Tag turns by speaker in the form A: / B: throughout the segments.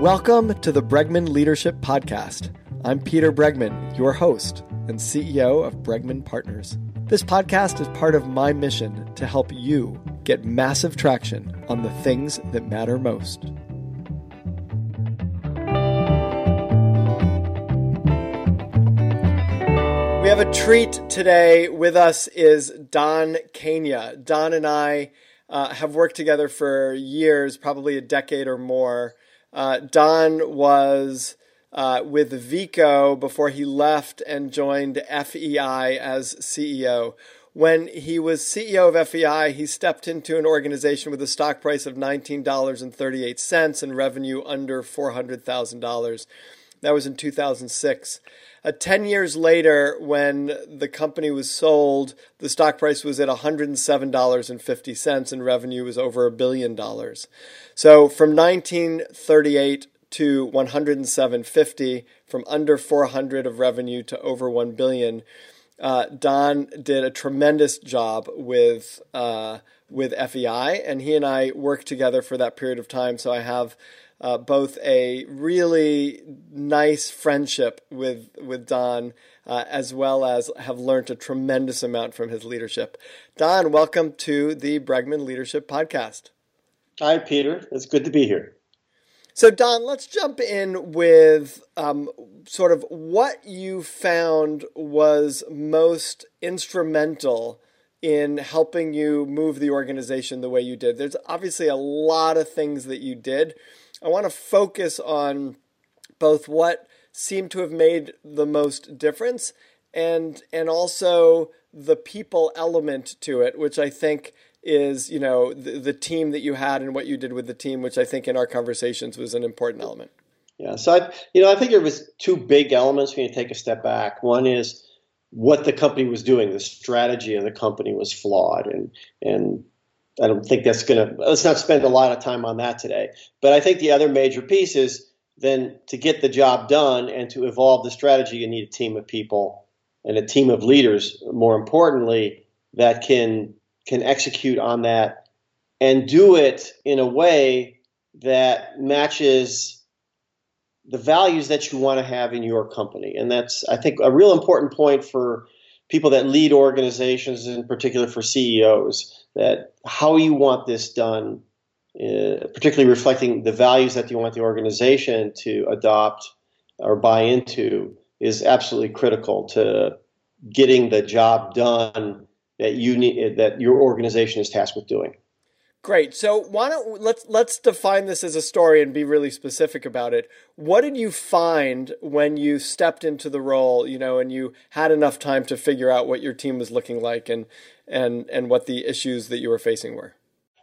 A: Welcome to the Bregman Leadership Podcast. I'm Peter Bregman, your host and CEO of Bregman Partners. This podcast is part of my mission to help you get massive traction on the things that matter most. We have a treat today. With us is Don Kania. Don and I uh, have worked together for years, probably a decade or more. Uh, Don was uh, with Veeco before he left and joined FEI as CEO. When he was CEO of FEI, he stepped into an organization with a stock price of $19.38 and revenue under $400,000. That was in 2006. Uh, 10 years later, when the company was sold, the stock price was at $107.50 and revenue was over a billion dollars. So from 1938 to 107.50, from under 400 of revenue to over 1 billion, uh, Don did a tremendous job with uh, with FEI, and he and I worked together for that period of time. So I have uh, both a really nice friendship with with Don, uh, as well as have learned a tremendous amount from his leadership. Don, welcome to the Bregman Leadership Podcast.
B: Hi, Peter. It's good to be here.
A: So, Don, let's jump in with um, sort of what you found was most instrumental in helping you move the organization the way you did. There's obviously a lot of things that you did. I want to focus on both what seemed to have made the most difference and and also the people element to it, which I think is you know the, the team that you had and what you did with the team, which I think in our conversations was an important element.
B: Yeah, so I, you know, I think there was two big elements when you take a step back. One is what the company was doing. The strategy of the company was flawed, and and I don't think that's going to. Let's not spend a lot of time on that today. But I think the other major piece is then to get the job done and to evolve the strategy, you need a team of people and a team of leaders. More importantly, that can can execute on that and do it in a way that matches the values that you want to have in your company. And that's, I think, a real important point for people that lead organizations, in particular for CEOs, that how you want this done, uh, particularly reflecting the values that you want the organization to adopt or buy into, is absolutely critical to getting the job done that you need that your organization is tasked with doing.
A: Great. So why don't let's let's define this as a story and be really specific about it. What did you find when you stepped into the role, you know, and you had enough time to figure out what your team was looking like and and and what the issues that you were facing were?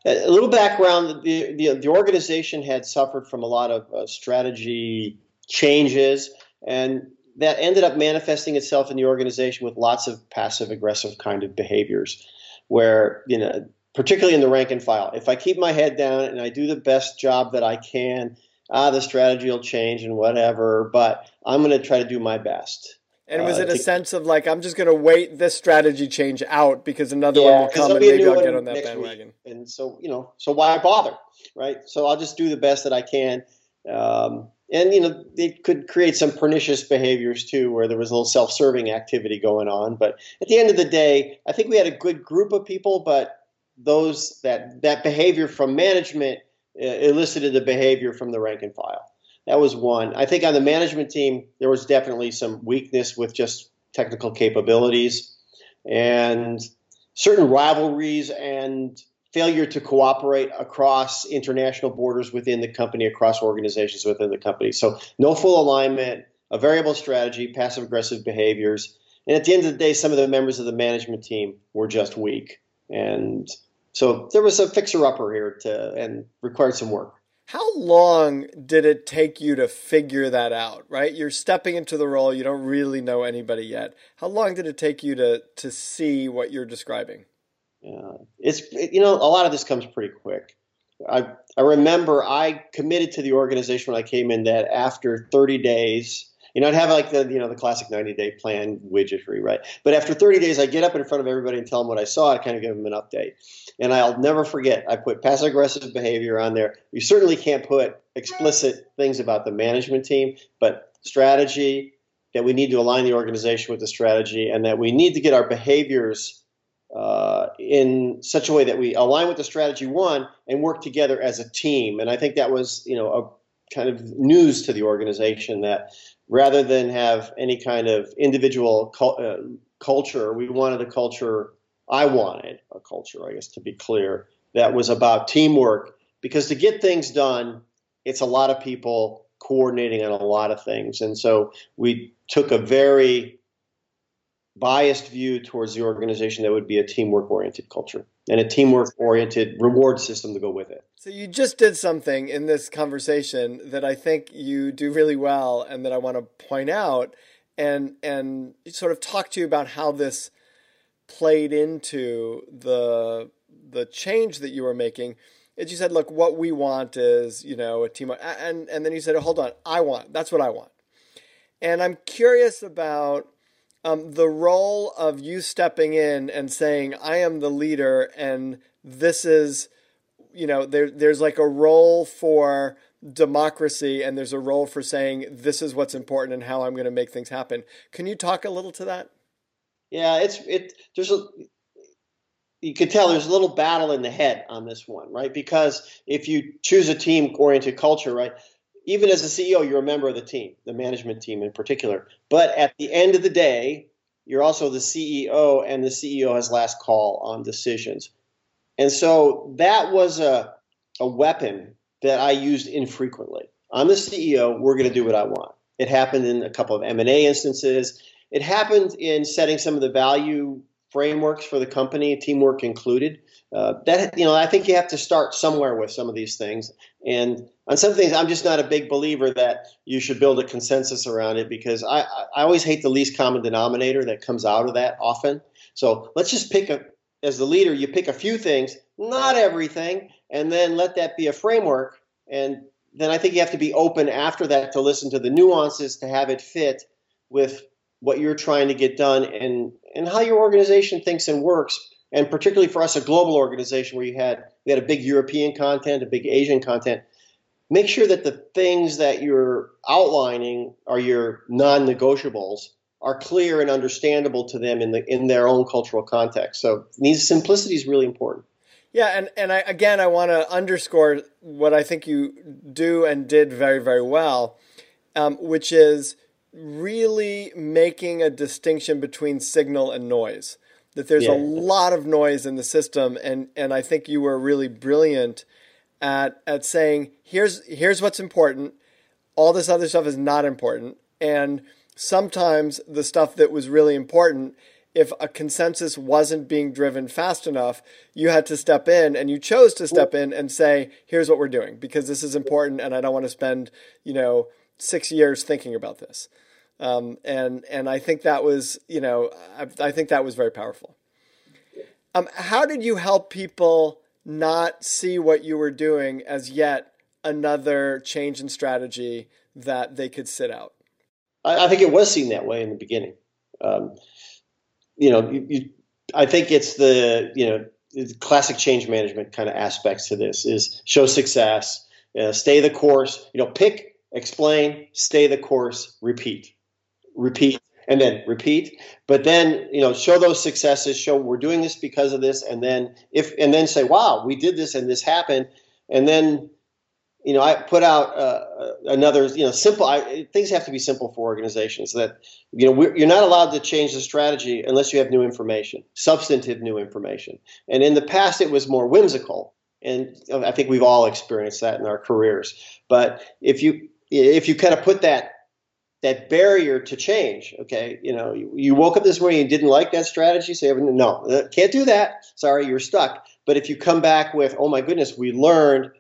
B: A little background: the the, the organization had suffered from a lot of uh, strategy changes, and that ended up manifesting itself in the organization with lots of passive aggressive kind of behaviors where you know particularly in the rank and file. If i keep my head down and i do the best job that i can ah the strategy will change and whatever but i'm going to try to do my best.
A: And was uh, it a to, sense of like i'm just going to wait this strategy change out because another yeah, one will come and maybe i'll get on that bandwagon
B: week. and so you know so why bother right? So i'll just do the best that i can. Um, and you know it could create some pernicious behaviors too where there was a little self-serving activity going on. But at the end of the day i think we had a good group of people but those that that behavior from management uh, elicited the behavior from the rank and file that was one i think on the management team there was definitely some weakness with just technical capabilities and certain rivalries and failure to cooperate across international borders within the company, across organizations within the company. So, no full alignment, a variable strategy, passive aggressive behaviors. And at the end of the day, some of the members of the management team were just weak. And so there was a fixer upper here to and required some work.
A: How long did it take you to figure that out, right? You're stepping into the role, you don't really know anybody yet. How long did it take you to to see what you're describing?
B: Yeah, it's you know a lot of this comes pretty quick. I I remember I committed to the organization when I came in that after 30 days, You know, I'd have like the you know the classic 90 day plan widgetry, right? But after 30 days, I get up in front of everybody and tell them what I saw. I kind of give them an update, and I'll never forget. I put passive aggressive behavior on there. You certainly can't put explicit things about the management team, but strategy that we need to align the organization with the strategy, and that we need to get our behaviors uh, in such a way that we align with the strategy one and work together as a team. And I think that was, you know, a kind of news to the organization that rather than have any kind of individual uh, culture, we wanted a culture. I wanted a culture, I guess, to be clear, that was about teamwork. Because to get things done, it's a lot of people coordinating on a lot of things. And so we took a very biased view towards the organization that would be a teamwork oriented culture and a teamwork oriented reward system to go with it.
A: So you just did something in this conversation that I think you do really well and that I want to point out and and sort of talk to you about how this played into the the change that you were making. Is you said, look, what we want is, you know, a team and and then you said, oh, hold on, I want. That's what I want. And I'm curious about um, the role of you stepping in and saying, I am the leader and this is, you know, there, there's like a role for democracy and there's a role for saying this is what's important and how I'm going to make things happen. Can you talk a little to that?
B: Yeah, it's it. There's a you can tell there's a little battle in the head on this one, right? Because if you choose a team oriented culture, right, even as a CEO, you're a member of the team, the management team in particular. But at the end of the day, you're also the CEO, and the CEO has last call on decisions. And so that was a, a weapon that I used infrequently. I'm the CEO. We're going to do what I want. It happened in a couple of M&A instances. It happened in setting some of the value frameworks for the company, teamwork included. Uh, that you know, I think you have to start somewhere with some of these things. And on some things, I'm just not a big believer that you should build a consensus around it because I, I always hate the least common denominator that comes out of that often. So let's just pick a, as the leader, you pick a few things, not everything, and then let that be a framework. And then I think you have to be open after that to listen to the nuances to have it fit with what you're trying to get done and, and how your organization thinks and works. And particularly for us, a global organization where you had we had a big European content, a big Asian content. Make sure that the things that you're outlining are your non-negotiables are clear and understandable to them in the in their own cultural context. So these simplicity is really important.
A: Yeah, and and I, again, I want to underscore what I think you do and did very very well, um, which is really making a distinction between signal and noise. That there's yeah. a lot of noise in the system, and and I think you were really brilliant at at saying here's here's what's important. All this other stuff is not important, and sometimes the stuff that was really important if a consensus wasn't being driven fast enough, you had to step in and you chose to step in and say, here's what we're doing because this is important and I don't want to spend, you know, six years thinking about this. Um, and and I think that was you know I, I think that was very powerful. Um, how did you help people not see what you were doing as yet another change in strategy that they could sit out?
B: I, I think it was seen that way in the beginning. Um, you know, you, you, I think it's the you know the classic change management kind of aspects to this is show success, uh, stay the course. You know, pick, explain, stay the course, repeat repeat and then repeat. But then you know show those successes show we're doing this because of this and then if and then say wow we did this and this happened. And then you know i put out uh, another you know simple I, things have to be simple for organizations that you know you're not allowed to change the strategy unless you have new information substantive new information. And in the past it was more whimsical and i think we've all experienced that in our careers. But if you if you kind of put that that barrier to change. Okay, you know, you, you, woke up this morning and didn't like that strategy. Say, no, uh, can't do that. Sorry, you're stuck. But if you come back with, oh my goodness, we learned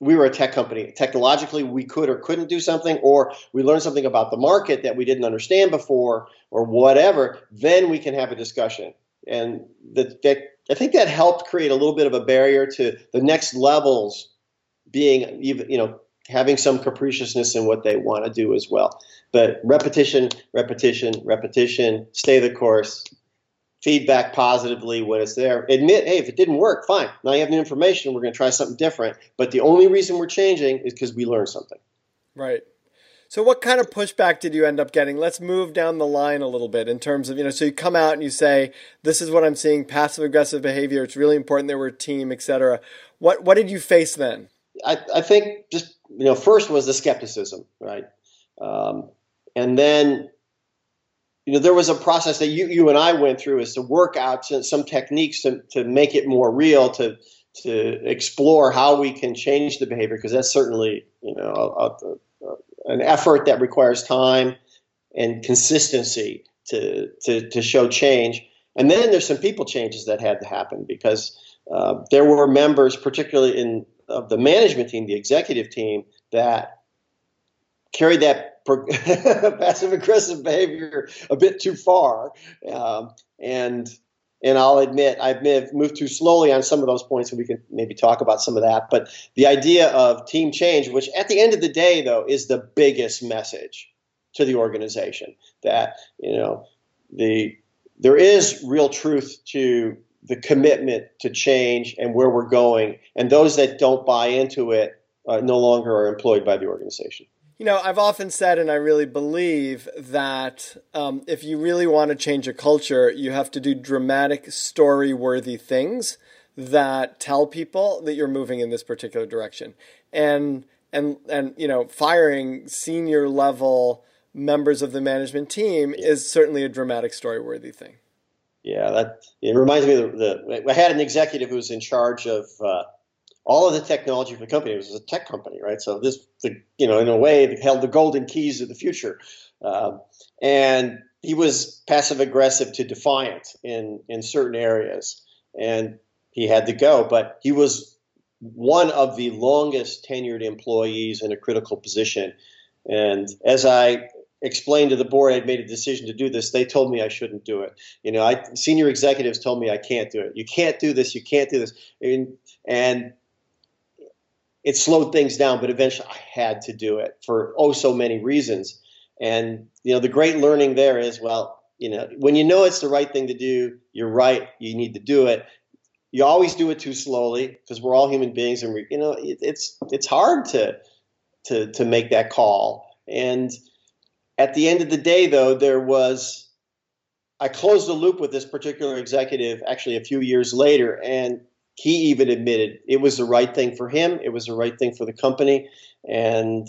B: we were a tech company. Technologically, we could or couldn't do something, or we learned something about the market that we didn't understand before, or whatever. Then we can have a discussion. And that, that I think that helped create a little bit of a barrier to the next levels being even, you know, having some capriciousness in what they want to do as well. But repetition, repetition, repetition, stay the course, feedback positively when it's there. Admit, hey, if it didn't work, fine. Now you have new information. We're going to try something different. But the only reason we're changing is because we learned something.
A: Right. So what kind of pushback did you end up getting? Let's move down the line a little bit in terms of, you know, so you come out and you say, this is what I'm seeing, passive aggressive behavior. It's really important that we're a team, et cetera. What, what did you face then?
B: I, I think just, you know, first was the skepticism, right? Um, and then, you know, there was a process that you, you and I went through is to work out some techniques to, to make it more real, to, to explore how we can change the behavior, because that's certainly, you know, a, a, an effort that requires time and consistency to, to, to show change. And then there's some people changes that had to happen because uh, there were members, particularly in of the management team, the executive team, that carried that passive aggressive behavior a bit too far. Um, and and I'll admit I may have moved too slowly on some of those points, and we can maybe talk about some of that. But the idea of team change, which at the end of the day, though, is the biggest message to the organization that you know the there is real truth to the commitment to change and where we're going, and those that don't buy into it uh, no longer are employed by the organization.
A: You know, I've often said, and I really believe that um, if you really want to change a culture, you have to do dramatic, story worthy things that tell people that you're moving in this particular direction. And, and, and, you know, firing senior level members of the management team is certainly a dramatic, story worthy thing.
B: Yeah, that it reminds me of the, the I had an executive who was in charge of uh, all of the technology for the company. It was a tech company, right? So this, the, you know, in a way, held the golden keys of the future. Uh, and he was passive aggressive to defiant in in certain areas, and he had to go. But he was one of the longest tenured employees in a critical position. And as I explained to the board I'd made a decision to do this, they told me I shouldn't do it. You know, I, senior executives told me I can't do it. You can't do this. You can't do this. And, and it slowed things down, but eventually I had to do it for oh so many reasons. And you know, the great learning there is well, you know, when you know it's the right thing to do, you're right. You need to do it. You always do it too slowly because we're all human beings, and we, you know, it, it's it's hard to to to make that call. And at the end of the day, though, there was I closed the loop with this particular executive actually a few years later, and he even admitted it was the right thing for him, it was the right thing for the company, and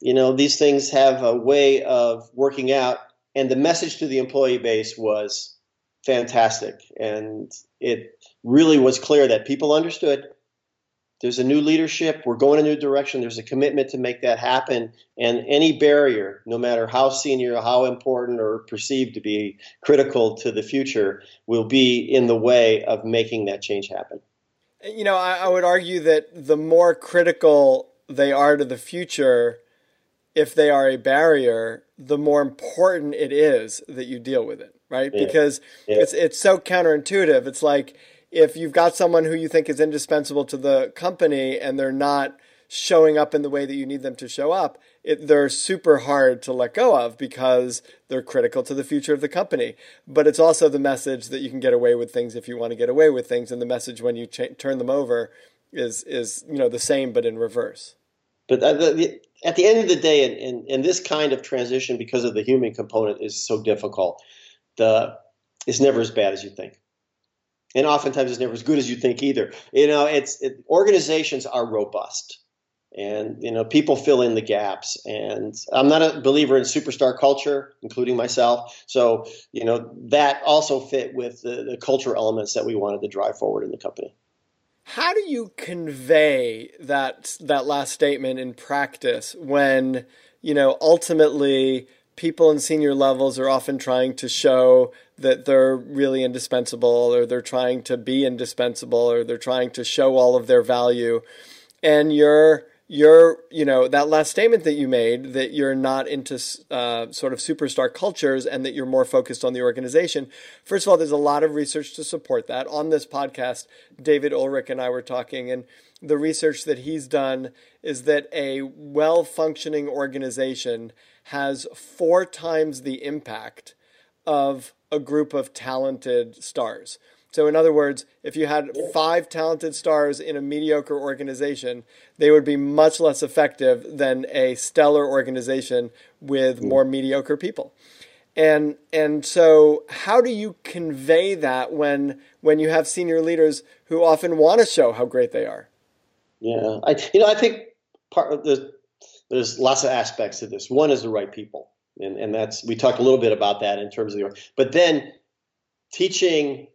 B: you know these things have a way of working out. And the message to the employee base was fantastic, and it really was clear that people understood there's a new leadership. We're going a new direction. There's a commitment to make that happen. And any barrier, no matter how senior, how important, or perceived to be critical to the future, will be in the way of making that change happen.
A: You know, I, I would argue that the more critical they are to the future, if they are a barrier, the more important it is that you deal with it, right? Yeah. Because yeah. it's it's so counterintuitive. It's like if you've got someone who you think is indispensable to the company and they're not showing up in the way that you need them to show up, it, they're super hard to let go of because they're critical to the future of the company. But it's also the message that you can get away with things if you want to get away with things, and the message when you turn them over is is you know the same but in reverse.
B: But at the, at the end of the day, and, and this kind of transition, because of the human component, is so difficult. The it's never as bad as you think and oftentimes it's never as good as you think either. You know, it's it, organizations are robust, and you know people fill in the gaps. And I'm not a believer in superstar culture, including myself. So you know that also fit with the, the culture elements that we wanted to drive forward in the company.
A: How do you convey that that last statement in practice when you know ultimately people in senior levels are often trying to show that they're really indispensable or they're trying to be indispensable or they're trying to show all of their value. And you're you're you know that last statement that you made that you're not into uh, sort of superstar cultures and that you're more focused on the organization first of all there's a lot of research to support that. On this podcast david ulrich and i were talking and the research that he's done is that a well functioning organization has four times the impact of a group of talented stars. So, in other words, if you had five talented stars in a mediocre organization, they would be much less effective than a stellar organization with hmm. more mediocre people. And and so, how do you convey that when when you have senior leaders who often want to show how great they are?
B: Yeah, I you know I think part of the there's lots of aspects to this. One is the right people, and and that's we talked a little bit about that in terms of the but then teaching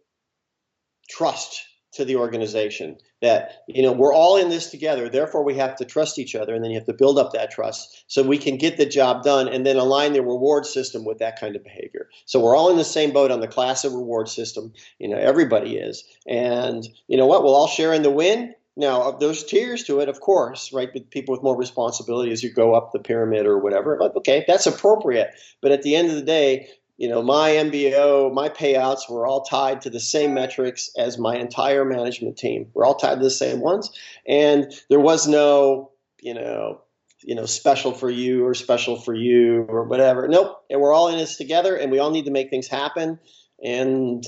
B: trust to the organization that you know we're all in this together therefore we have to trust each other and then you have to build up that trust so we can get the job done and then align the reward system with that kind of behavior. So we're all in the same boat on the class of reward system you know everybody is. And you know what? We'll all share in the win now there's tiers to it of course right with people with more responsibility as you go up the pyramid or whatever okay that's appropriate but at the end of the day you know, my MBO, my payouts were all tied to the same metrics as my entire management team. We're all tied to the same ones, and there was no, you know, you know, special for you or special for you or whatever. Nope, and we're all in this together, and we all need to make things happen. And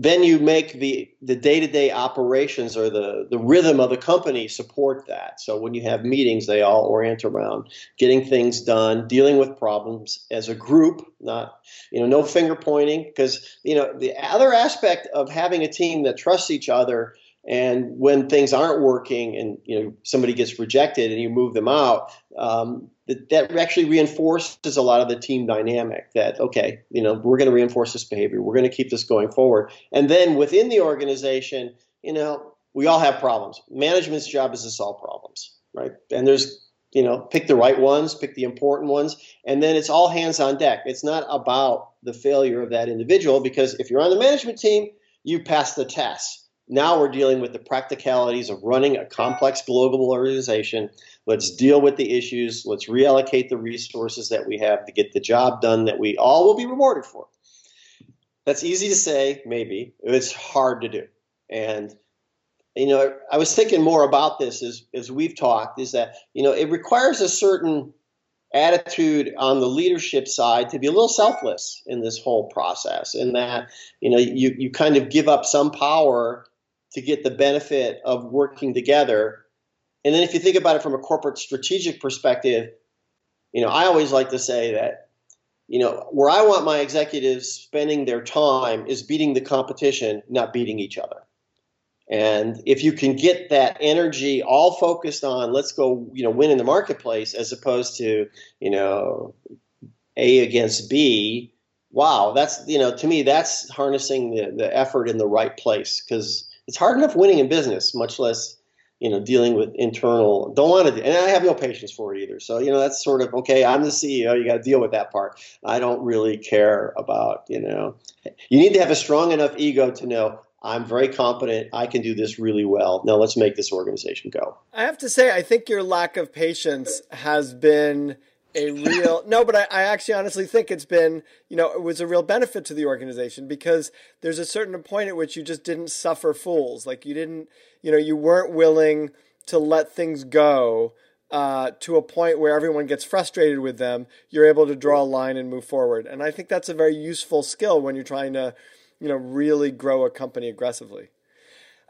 B: then you make the the day-to-day operations or the the rhythm of the company support that. So when you have meetings they all orient around getting things done dealing with problems as a group not you know no finger pointing because you know the other aspect of having a team that trusts each other and when things aren't working and you know somebody gets rejected and you move them out, um, that, that actually reinforces a lot of the team dynamic that, okay, you know, we're going to reinforce this behavior. We're going to keep this going forward. And then within the organization, you know, we all have problems. Management's job is to solve problems, right? And there's you know, pick the right ones, pick the important ones, and then it's all hands on deck. It's not about the failure of that individual because if you're on the management team, you pass the test. Now we're dealing with the practicalities of running a complex global organization. Let's deal with the issues. Let's reallocate the resources that we have to get the job done that we all will be rewarded for. That's easy to say, maybe. It's hard to do. And you know, I was thinking more about this as as we've talked, is that, you know, it requires a certain attitude on the leadership side to be a little selfless in this whole process in that you know you, you kind of give up some power to get the benefit of working together. And then if you think about it from a corporate strategic perspective, you know, I always like to say that, you know, where I want my executives spending their time is beating the competition, not beating each other. And if you can get that energy all focused on let's go, you know, win in the marketplace as opposed to, you know, A against B, wow, that's you know, to me that's harnessing the, the effort in the right place because it's hard enough winning in business, much less you know dealing with internal. Don't want to, and I have no patience for it either. So you know that's sort of okay. I'm the CEO. You got to deal with that part. I don't really care about you know. You need to have a strong enough ego to know I'm very competent. I can do this really well. Now let's make this organization go.
A: I have to say, I think your lack of patience has been a real no but I, I actually honestly think it's been you know it was a real benefit to the organization because there's a certain point at which you just didn't suffer fools. Like you didn't you know you weren't willing to let things go uh, to a point where everyone gets frustrated with them. You're able to draw a line and move forward. And i think that's a very useful skill when you're trying to you know really grow a company aggressively.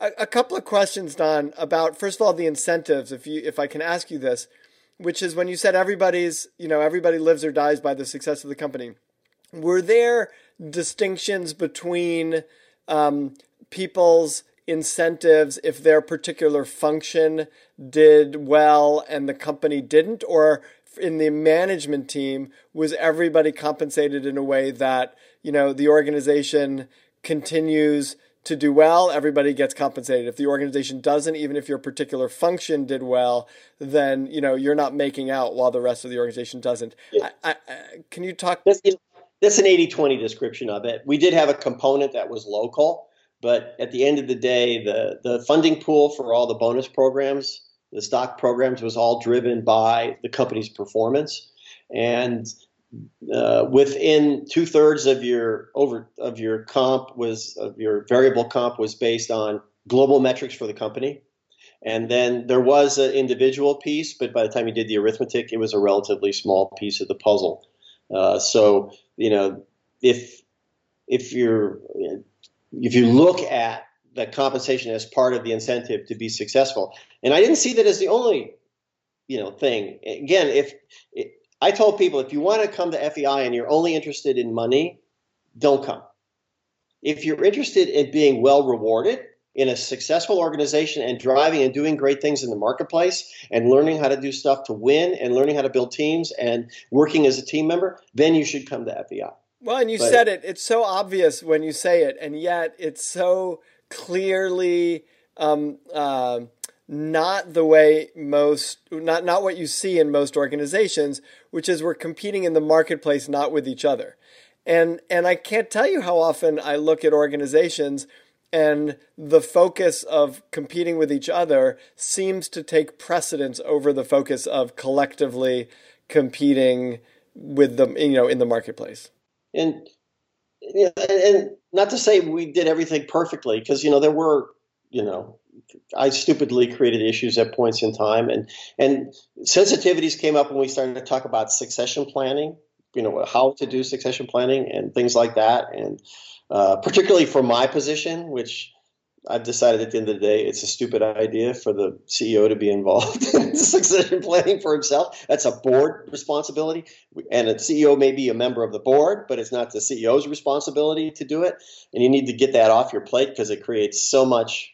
A: A, a couple of questions don about first of all the incentives. If you if i can ask you this which is when you said everybody's, you know, everybody lives or dies by the success of the company. Were there distinctions between um, people's incentives if their particular function did well and the company didn't? Or in the management team, was everybody compensated in a way that, you know, the organization continues to do well, everybody gets compensated. If the organization doesn't, even if your particular function did well, then you know you're not making out while the rest of the organization doesn't. Yeah. I, I, uh, can you talk?
B: That's, that's an 80-20 description of it. We did have a component that was local, but at the end of the day, the the funding pool for all the bonus programs, the stock programs, was all driven by the company's performance, and uh, within two thirds of your over of your comp was of your variable comp was based on global metrics for the company, And then there was an individual piece, but by the time you did the arithmetic, it was a relatively small piece of the puzzle. Uh, so you know, if if you're if you look at the compensation as part of the incentive to be successful, and I didn't see that as the only you know thing. Again, if I told people if you want to come to FEI and you're only interested in money, don't come. If you're interested in being well rewarded in a successful organization and driving and doing great things in the marketplace and learning how to do stuff to win and learning how to build teams and working as a team member, then you should come to FEI.
A: Well, and you but, said it. It's so obvious when you say it, and yet it's so clearly um, uh, not the way most not not what you see in most organizations, which is we're competing in the marketplace, not with each other. And and I can't tell you how often I look at organizations and the focus of competing with each other seems to take precedence over the focus of collectively competing with them you know in the marketplace
B: and and not to say we did everything perfectly because you know there were you know I stupidly created issues at points in time and and sensitivities came up when we started to talk about succession planning you know how to do succession planning and things like that and uh, particularly for my position, which I've decided at the end of the day it's a stupid idea for the CEO to be involved in succession planning for himself. That's a board responsibility, and a CEO may be a member of the board, but it's not the CEO's responsibility to do it. And you need to get that off your plate because it creates so much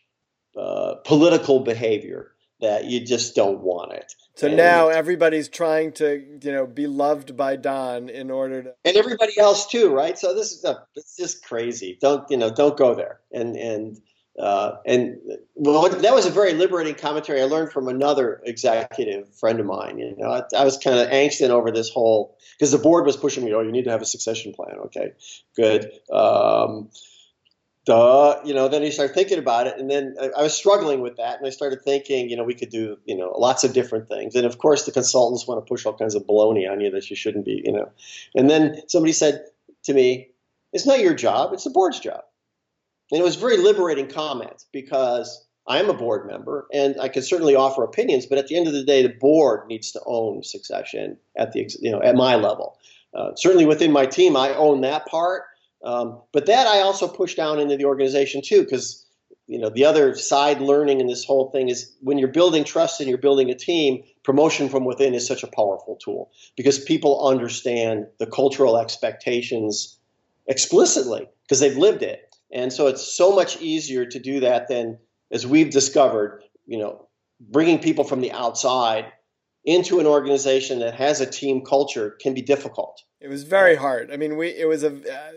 B: uh, political behavior that you just don't want it.
A: So and, now everybody's trying to, you know, be loved by Don in order to,
B: and everybody else too, right? So this is a, it's just crazy. Don't you know? Don't go there. And and uh, and well, that was a very liberating commentary I learned from another executive friend of mine. You know, I, I was kind of angsting over this whole because the board was pushing me. Oh, you need to have a succession plan. Okay, good. Um, duh, you know, then you start thinking about it. And then I, I, was struggling with that. And I started thinking, you know, we could do, you know, lots of different things. And of course, the consultants want to push all kinds of baloney on you that you shouldn't be, you know. And then somebody said to me, it's not your job, it's the board's job. And it was very liberating comment because I am a board member and I can certainly offer opinions, but at the end of the day, the board needs to own succession at the, you know, at my level. Uh, certainly within my team, I own that part um, but that I also push down into the organization too, because you know the other side learning in this whole thing is when you're building trust and you're building a team, promotion from within is such a powerful tool because people understand the cultural expectations explicitly because they've lived it, and so it's so much easier to do that than as we've discovered, you know, bringing people from the outside into an organization that has a team culture can be difficult.
A: It was very hard. I mean, we it was a uh,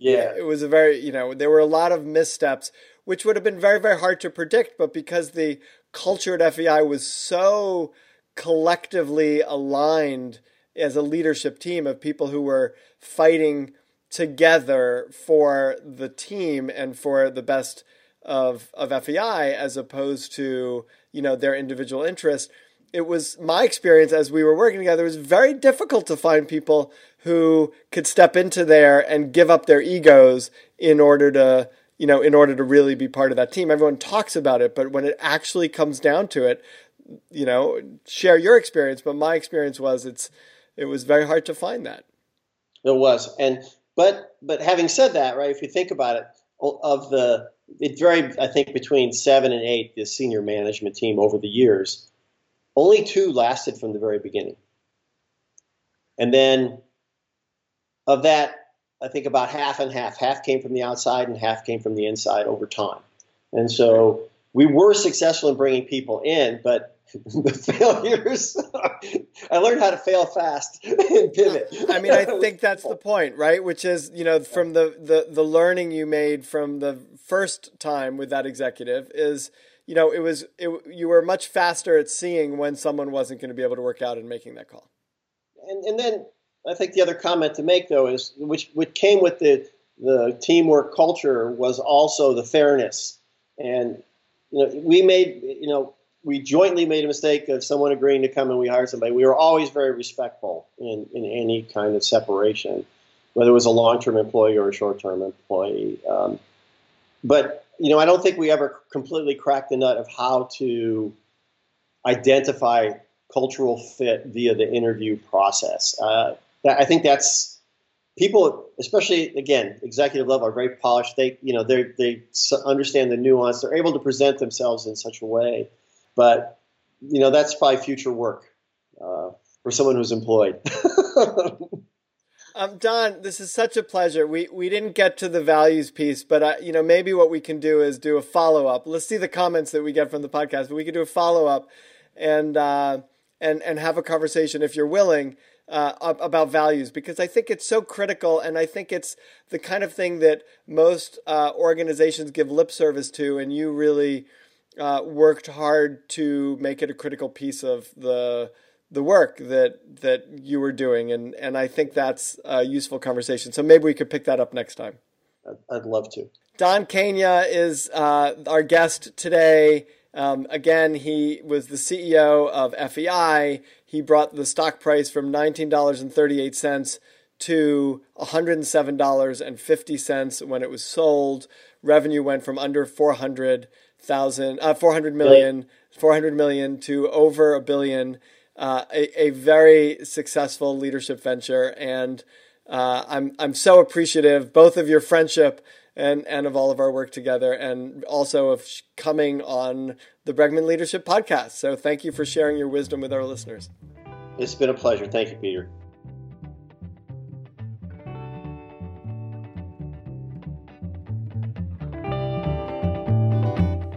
B: yeah.
A: It was a very, you know, there were a lot of missteps, which would have been very, very hard to predict. But because the culture at FEI was so collectively aligned as a leadership team of people who were fighting together for the team and for the best of, of FEI as opposed to, you know, their individual interests it was my experience as we were working together. It was very difficult to find people who could step into there and give up their egos in order to, you know, in order to really be part of that team. Everyone talks about it, but when it actually comes down to it, you know, share your experience. But my experience was it's it was very hard to find that.
B: It was, and but but having said that, right? If you think about it, of the it varied, I think, between seven and eight, the senior management team over the years only two lasted from the very beginning. And then of that, I think about half and half. Half came from the outside and half came from the inside over time. And so we were successful in bringing people in, but the failures, I learned how to fail fast and pivot.
A: I mean, I think that's the point, right? Which is, you know, from the, the, the learning you made from the first time with that executive is – you know, it was it, you were much faster at seeing when someone wasn't going to be able to work out and making that call.
B: And, and then I think the other comment to make though is which what came with the the teamwork culture was also the fairness. And you know, we made you know we jointly made a mistake of someone agreeing to come and we hired somebody. We were always very respectful in, in any kind of separation, whether it was a long term employee or a short term employee. Um, but you know, I don't think we ever completely cracked the nut of how to identify cultural fit via the interview process. Uh, I think that's people, especially again, executive level, are very polished. They, you know, they they understand the nuance. They're able to present themselves in such a way, but you know, that's probably future work uh, for someone who's employed.
A: Um, Don, this is such a pleasure. We we didn't get to the values piece, but uh, you know maybe what we can do is do a follow up. Let's see the comments that we get from the podcast, but we could do a follow up and uh, and and have a conversation if you're willing uh, about values because I think it's so critical, and I think it's the kind of thing that most uh, organizations give lip service to, and you really uh, worked hard to make it a critical piece of the the work that that you were doing, and and I think that's a useful conversation. So maybe we could pick that up next time.
B: I'd love to.
A: Don Kania is uh, our guest today. Um, again, he was the CEO of FEI. He brought the stock price from $19.38 to $107.50 when it was sold. Revenue went from under 400,000, uh, 400 million, 400 million to over a billion uh, a, a, very successful leadership venture, and uh, I'm I'm so appreciative both of your friendship and and of all of our work together, and also of coming on the Bregman Leadership Podcast. So thank you for sharing your wisdom with our listeners.
B: It's been a pleasure. Thank you, Peter.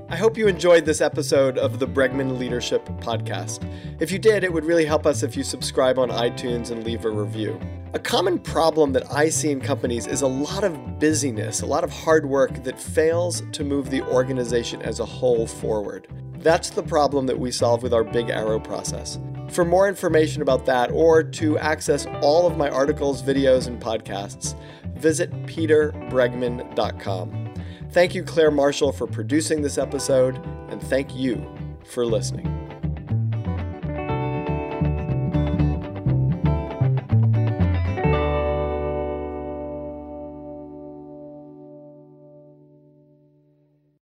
A: I hope you enjoyed this episode of the Bregman Leadership Podcast. If you did, it would really help us if you subscribe on iTunes and leave a review. A common problem that I see in companies is a lot of busyness, a lot of hard work that fails to move the organization as a whole forward. That's the problem that we solve with our Big Arrow process. For more information about that or to access all of my articles, videos, and podcasts, visit peterbregman.com. Thank you, Claire Marshall, for producing this episode, and thank you for listening.